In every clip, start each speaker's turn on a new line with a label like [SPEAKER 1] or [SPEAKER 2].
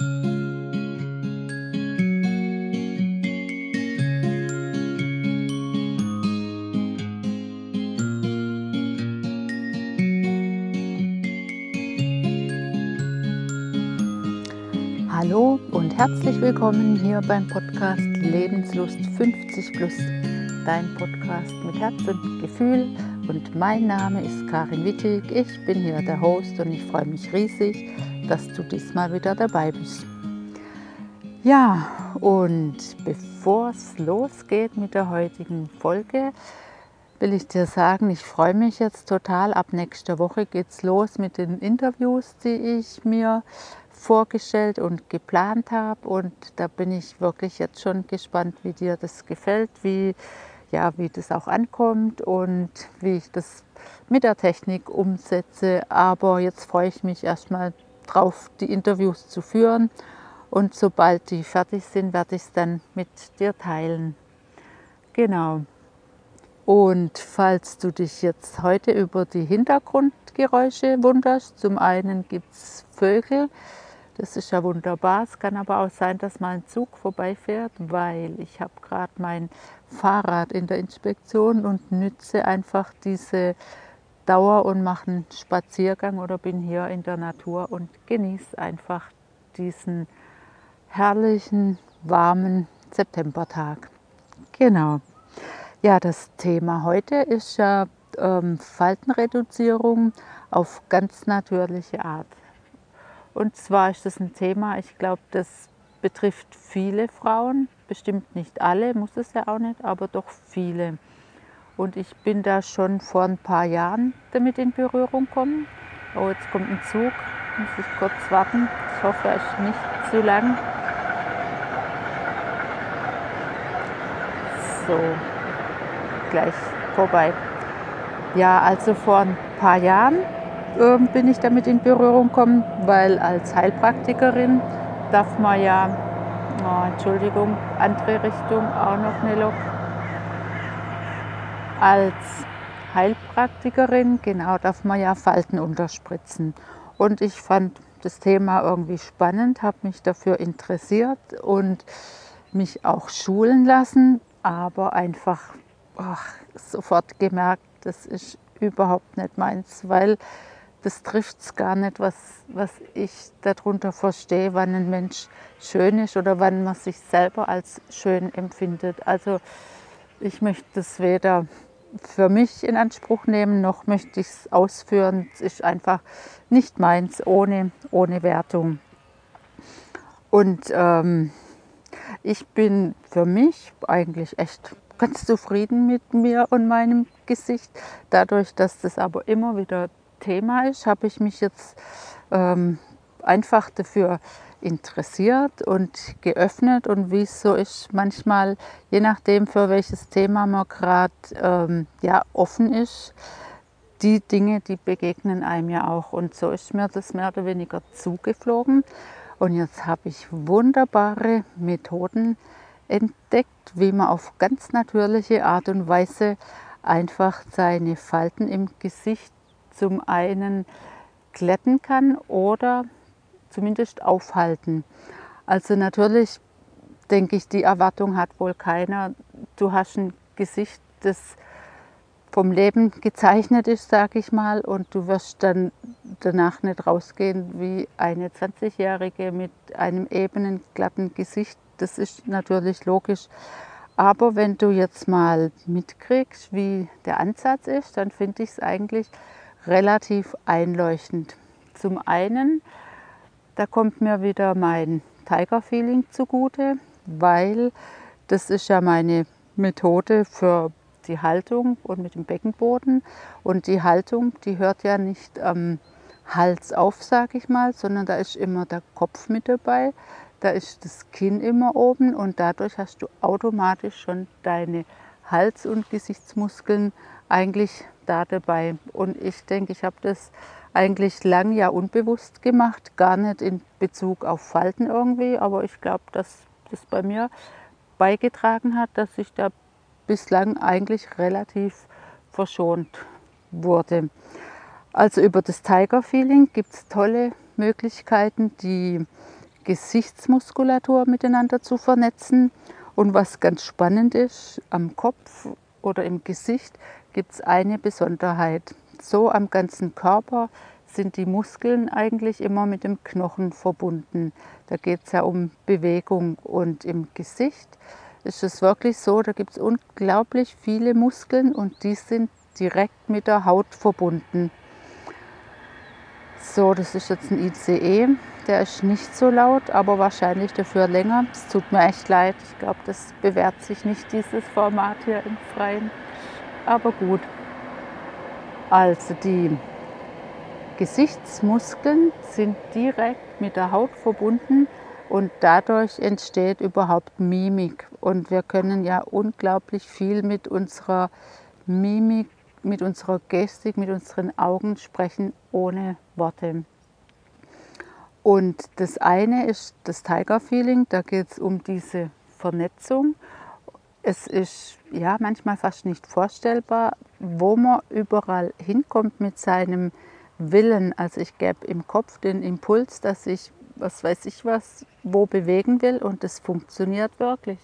[SPEAKER 1] Hallo und herzlich willkommen hier beim Podcast Lebenslust 50 Plus, dein Podcast mit Herz und Gefühl. Und mein Name ist Karin Wittig. Ich bin hier der Host und ich freue mich riesig, dass du diesmal wieder dabei bist. Ja, und bevor es losgeht mit der heutigen Folge, will ich dir sagen, ich freue mich jetzt total. Ab nächster Woche geht es los mit den Interviews, die ich mir vorgestellt und geplant habe. Und da bin ich wirklich jetzt schon gespannt, wie dir das gefällt, wie, ja, wie das auch ankommt und wie ich das mit der Technik umsetze. Aber jetzt freue ich mich erstmal drauf, die Interviews zu führen. Und sobald die fertig sind, werde ich es dann mit dir teilen. Genau. Und falls du dich jetzt heute über die Hintergrundgeräusche wunderst, zum einen gibt es Vögel, das ist ja wunderbar. Es kann aber auch sein, dass mal ein Zug vorbeifährt, weil ich habe gerade mein Fahrrad in der Inspektion und nütze einfach diese Dauer und mache einen Spaziergang oder bin hier in der Natur und genieße einfach diesen herrlichen, warmen Septembertag. Genau. Ja, das Thema heute ist ja ähm, Faltenreduzierung auf ganz natürliche Art. Und zwar ist das ein Thema, ich glaube, das betrifft viele Frauen, bestimmt nicht alle, muss es ja auch nicht, aber doch viele. Und ich bin da schon vor ein paar Jahren damit in Berührung gekommen. Oh, jetzt kommt ein Zug, muss ich kurz warten. Ich hoffe, er ist nicht zu lang. So, gleich vorbei. Ja, also vor ein paar Jahren ähm, bin ich damit in Berührung gekommen, weil als Heilpraktikerin darf man ja, oh, Entschuldigung, andere Richtung auch noch eine Lok. Als Heilpraktikerin, genau, darf man ja Falten unterspritzen. Und ich fand das Thema irgendwie spannend, habe mich dafür interessiert und mich auch schulen lassen, aber einfach ach, sofort gemerkt, das ist überhaupt nicht meins, weil das trifft es gar nicht, was, was ich darunter verstehe, wann ein Mensch schön ist oder wann man sich selber als schön empfindet. Also ich möchte das weder für mich in Anspruch nehmen, noch möchte ich es ausführen. Es ist einfach nicht meins, ohne, ohne Wertung. Und ähm, ich bin für mich eigentlich echt ganz zufrieden mit mir und meinem Gesicht. Dadurch, dass das aber immer wieder Thema ist, habe ich mich jetzt ähm, einfach dafür interessiert und geöffnet und wie es so ist, manchmal, je nachdem, für welches Thema man gerade ähm, ja, offen ist, die Dinge, die begegnen einem ja auch. Und so ist mir das mehr oder weniger zugeflogen. Und jetzt habe ich wunderbare Methoden entdeckt, wie man auf ganz natürliche Art und Weise einfach seine Falten im Gesicht zum einen glätten kann oder zumindest aufhalten. Also natürlich denke ich, die Erwartung hat wohl keiner. Du hast ein Gesicht, das vom Leben gezeichnet ist, sage ich mal, und du wirst dann danach nicht rausgehen wie eine 20-Jährige mit einem ebenen, glatten Gesicht. Das ist natürlich logisch. Aber wenn du jetzt mal mitkriegst, wie der Ansatz ist, dann finde ich es eigentlich relativ einleuchtend. Zum einen, da kommt mir wieder mein Tiger-Feeling zugute, weil das ist ja meine Methode für die Haltung und mit dem Beckenboden. Und die Haltung, die hört ja nicht am Hals auf, sage ich mal, sondern da ist immer der Kopf mit dabei. Da ist das Kinn immer oben und dadurch hast du automatisch schon deine Hals- und Gesichtsmuskeln eigentlich da dabei. Und ich denke, ich habe das eigentlich lang ja unbewusst gemacht, gar nicht in Bezug auf Falten irgendwie, aber ich glaube, dass das bei mir beigetragen hat, dass ich da bislang eigentlich relativ verschont wurde. Also über das Tiger Feeling gibt es tolle Möglichkeiten, die Gesichtsmuskulatur miteinander zu vernetzen. Und was ganz spannend ist, am Kopf oder im Gesicht gibt es eine Besonderheit. So am ganzen Körper sind die Muskeln eigentlich immer mit dem Knochen verbunden. Da geht es ja um Bewegung und im Gesicht ist es wirklich so, da gibt es unglaublich viele Muskeln und die sind direkt mit der Haut verbunden. So, das ist jetzt ein ICE, der ist nicht so laut, aber wahrscheinlich dafür länger. Es tut mir echt leid, ich glaube, das bewährt sich nicht, dieses Format hier im Freien. Aber gut. Also die Gesichtsmuskeln sind direkt mit der Haut verbunden und dadurch entsteht überhaupt Mimik. Und wir können ja unglaublich viel mit unserer Mimik, mit unserer Gestik, mit unseren Augen sprechen ohne Worte. Und das eine ist das Tiger Feeling, da geht es um diese Vernetzung. Es ist ja manchmal fast nicht vorstellbar, wo man überall hinkommt mit seinem Willen. Also ich gebe im Kopf den Impuls, dass ich, was weiß ich was, wo bewegen will und das funktioniert wirklich.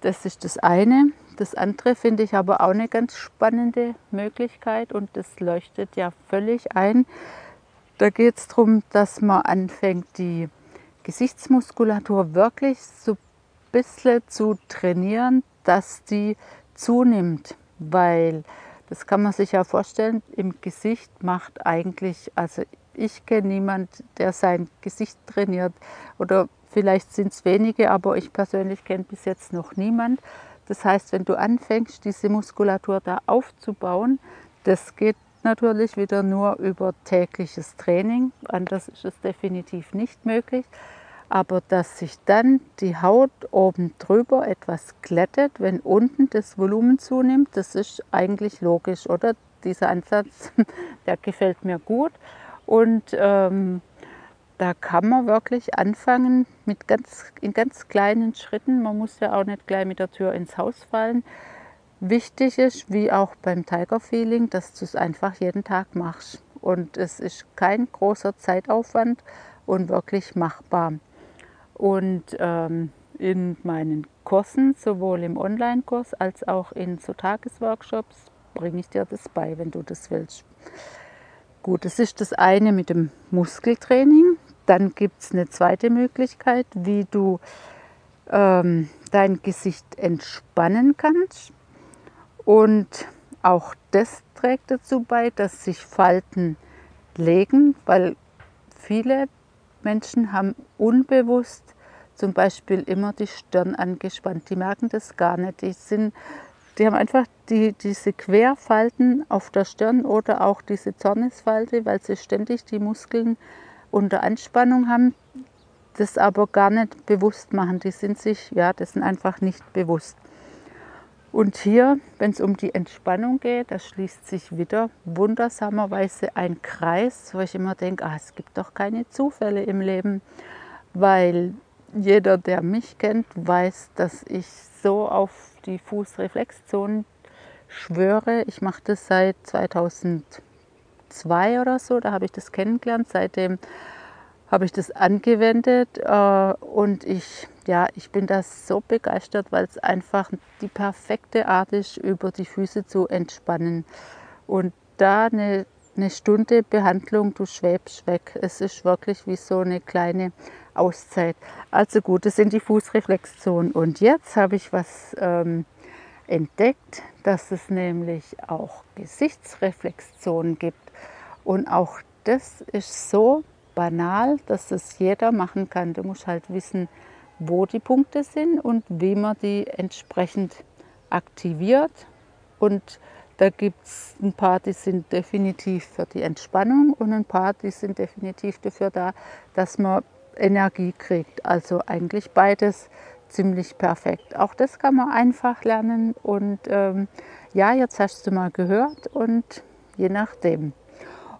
[SPEAKER 1] Das ist das eine. Das andere finde ich aber auch eine ganz spannende Möglichkeit und das leuchtet ja völlig ein. Da geht es darum, dass man anfängt, die Gesichtsmuskulatur wirklich so ein bisschen zu trainieren, dass die zunimmt, weil das kann man sich ja vorstellen, im Gesicht macht eigentlich, also ich kenne niemanden, der sein Gesicht trainiert oder vielleicht sind es wenige, aber ich persönlich kenne bis jetzt noch niemand. Das heißt, wenn du anfängst, diese Muskulatur da aufzubauen, das geht natürlich wieder nur über tägliches Training. Anders ist es definitiv nicht möglich aber dass sich dann die Haut oben drüber etwas glättet, wenn unten das Volumen zunimmt, das ist eigentlich logisch, oder? Dieser Ansatz, der gefällt mir gut und ähm, da kann man wirklich anfangen mit ganz, in ganz kleinen Schritten. Man muss ja auch nicht gleich mit der Tür ins Haus fallen. Wichtig ist, wie auch beim Tiger Feeling, dass du es einfach jeden Tag machst. Und es ist kein großer Zeitaufwand und wirklich machbar. Und ähm, in meinen Kursen, sowohl im Online-Kurs als auch in so Tagesworkshops, bringe ich dir das bei, wenn du das willst. Gut, das ist das eine mit dem Muskeltraining. Dann gibt es eine zweite Möglichkeit, wie du ähm, dein Gesicht entspannen kannst. Und auch das trägt dazu bei, dass sich Falten legen, weil viele Menschen haben unbewusst zum Beispiel immer die Stirn angespannt. Die merken das gar nicht. Die, sind, die haben einfach die, diese Querfalten auf der Stirn oder auch diese Zornesfalte, weil sie ständig die Muskeln unter Anspannung haben, das aber gar nicht bewusst machen. Die sind sich, ja, das sind einfach nicht bewusst. Und hier, wenn es um die Entspannung geht, da schließt sich wieder wundersamerweise ein Kreis, wo ich immer denke, ah, es gibt doch keine Zufälle im Leben, weil jeder, der mich kennt, weiß, dass ich so auf die Fußreflexzon schwöre. Ich mache das seit 2002 oder so, da habe ich das kennengelernt. Seitdem habe ich das angewendet äh, und ich ja, ich bin da so begeistert, weil es einfach die perfekte Art ist, über die Füße zu entspannen. Und da eine, eine Stunde Behandlung, du schwebst weg. Es ist wirklich wie so eine kleine Auszeit. Also gut, das sind die Fußreflexzonen. Und jetzt habe ich was ähm, entdeckt, dass es nämlich auch Gesichtsreflexzonen gibt. Und auch das ist so banal, dass es jeder machen kann. Du musst halt wissen, wo die Punkte sind und wie man die entsprechend aktiviert. Und da gibt es ein paar, die sind definitiv für die Entspannung und ein paar, die sind definitiv dafür da, dass man Energie kriegt. Also eigentlich beides ziemlich perfekt. Auch das kann man einfach lernen und ähm, ja, jetzt hast du mal gehört und je nachdem.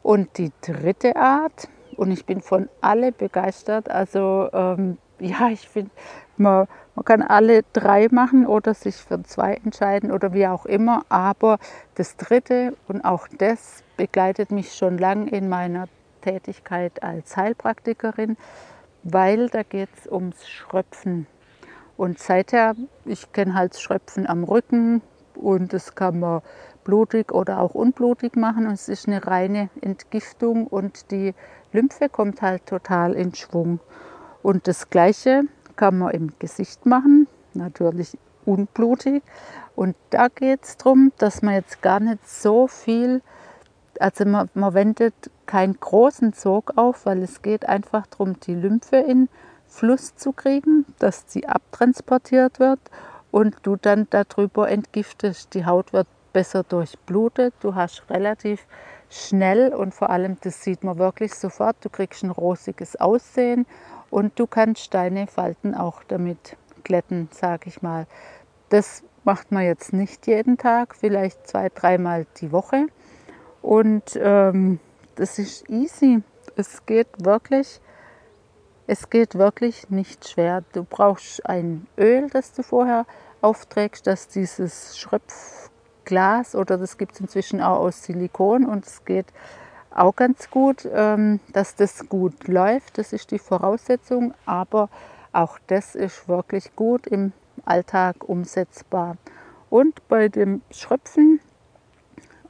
[SPEAKER 1] Und die dritte Art, und ich bin von alle begeistert, also ähm, ja, ich finde, man, man kann alle drei machen oder sich für zwei entscheiden oder wie auch immer. Aber das dritte und auch das begleitet mich schon lange in meiner Tätigkeit als Heilpraktikerin. weil da geht es ums Schröpfen. Und seither, ich kenne halt Schröpfen am Rücken und das kann man blutig oder auch unblutig machen. Und es ist eine reine Entgiftung und die Lymphe kommt halt total in Schwung. Und das Gleiche kann man im Gesicht machen, natürlich unblutig. Und da geht es darum, dass man jetzt gar nicht so viel, also man, man wendet keinen großen Zug auf, weil es geht einfach darum, die Lymphe in Fluss zu kriegen, dass sie abtransportiert wird und du dann darüber entgiftest. Die Haut wird besser durchblutet, du hast relativ schnell und vor allem, das sieht man wirklich sofort, du kriegst ein rosiges Aussehen und du kannst deine Falten auch damit glätten, sage ich mal. Das macht man jetzt nicht jeden Tag, vielleicht zwei, dreimal die Woche. Und ähm, das ist easy. Es geht wirklich, es geht wirklich nicht schwer. Du brauchst ein Öl, das du vorher aufträgst, dass dieses Schröpfglas oder das gibt es inzwischen auch aus Silikon und es geht auch ganz gut, ähm, dass das gut läuft. Das ist die Voraussetzung, aber auch das ist wirklich gut im Alltag umsetzbar. Und bei dem Schröpfen,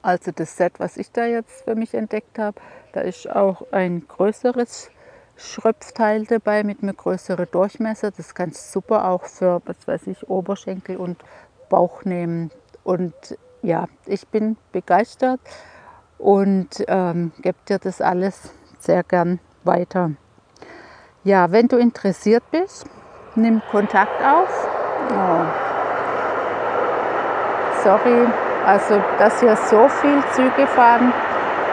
[SPEAKER 1] also das Set, was ich da jetzt für mich entdeckt habe, da ist auch ein größeres Schröpfteil dabei mit einem größeren Durchmesser. Das kannst du super auch für, was weiß ich, Oberschenkel und Bauch nehmen. Und ja, ich bin begeistert und ähm, gebe dir das alles sehr gern weiter. Ja, wenn du interessiert bist, nimm Kontakt auf. Oh. Sorry, also dass hier so viel Züge fahren,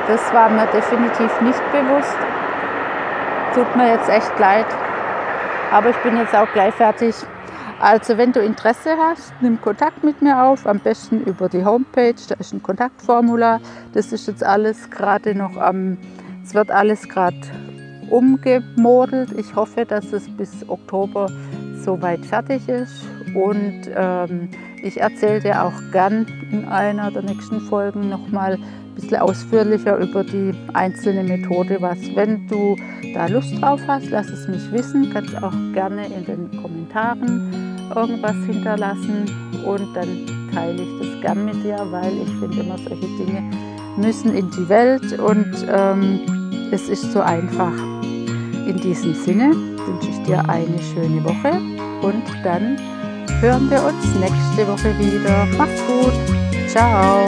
[SPEAKER 1] das war mir definitiv nicht bewusst. Tut mir jetzt echt leid, aber ich bin jetzt auch gleich fertig. Also wenn du Interesse hast, nimm Kontakt mit mir auf, am besten über die Homepage, da ist ein Kontaktformular. Das ist jetzt alles gerade noch am, es wird alles gerade umgemodelt. Ich hoffe, dass es bis Oktober soweit fertig ist und ähm, ich erzähle dir auch gern in einer der nächsten Folgen nochmal ein bisschen ausführlicher über die einzelne Methode was. Wenn du da Lust drauf hast, lass es mich wissen. Kannst auch gerne in den Kommentaren irgendwas hinterlassen und dann teile ich das gern mit dir, weil ich finde immer solche Dinge müssen in die Welt und ähm, es ist so einfach. In diesem Sinne wünsche ich dir eine schöne Woche und dann hören wir uns nächste Woche wieder. Mach's gut. Ciao.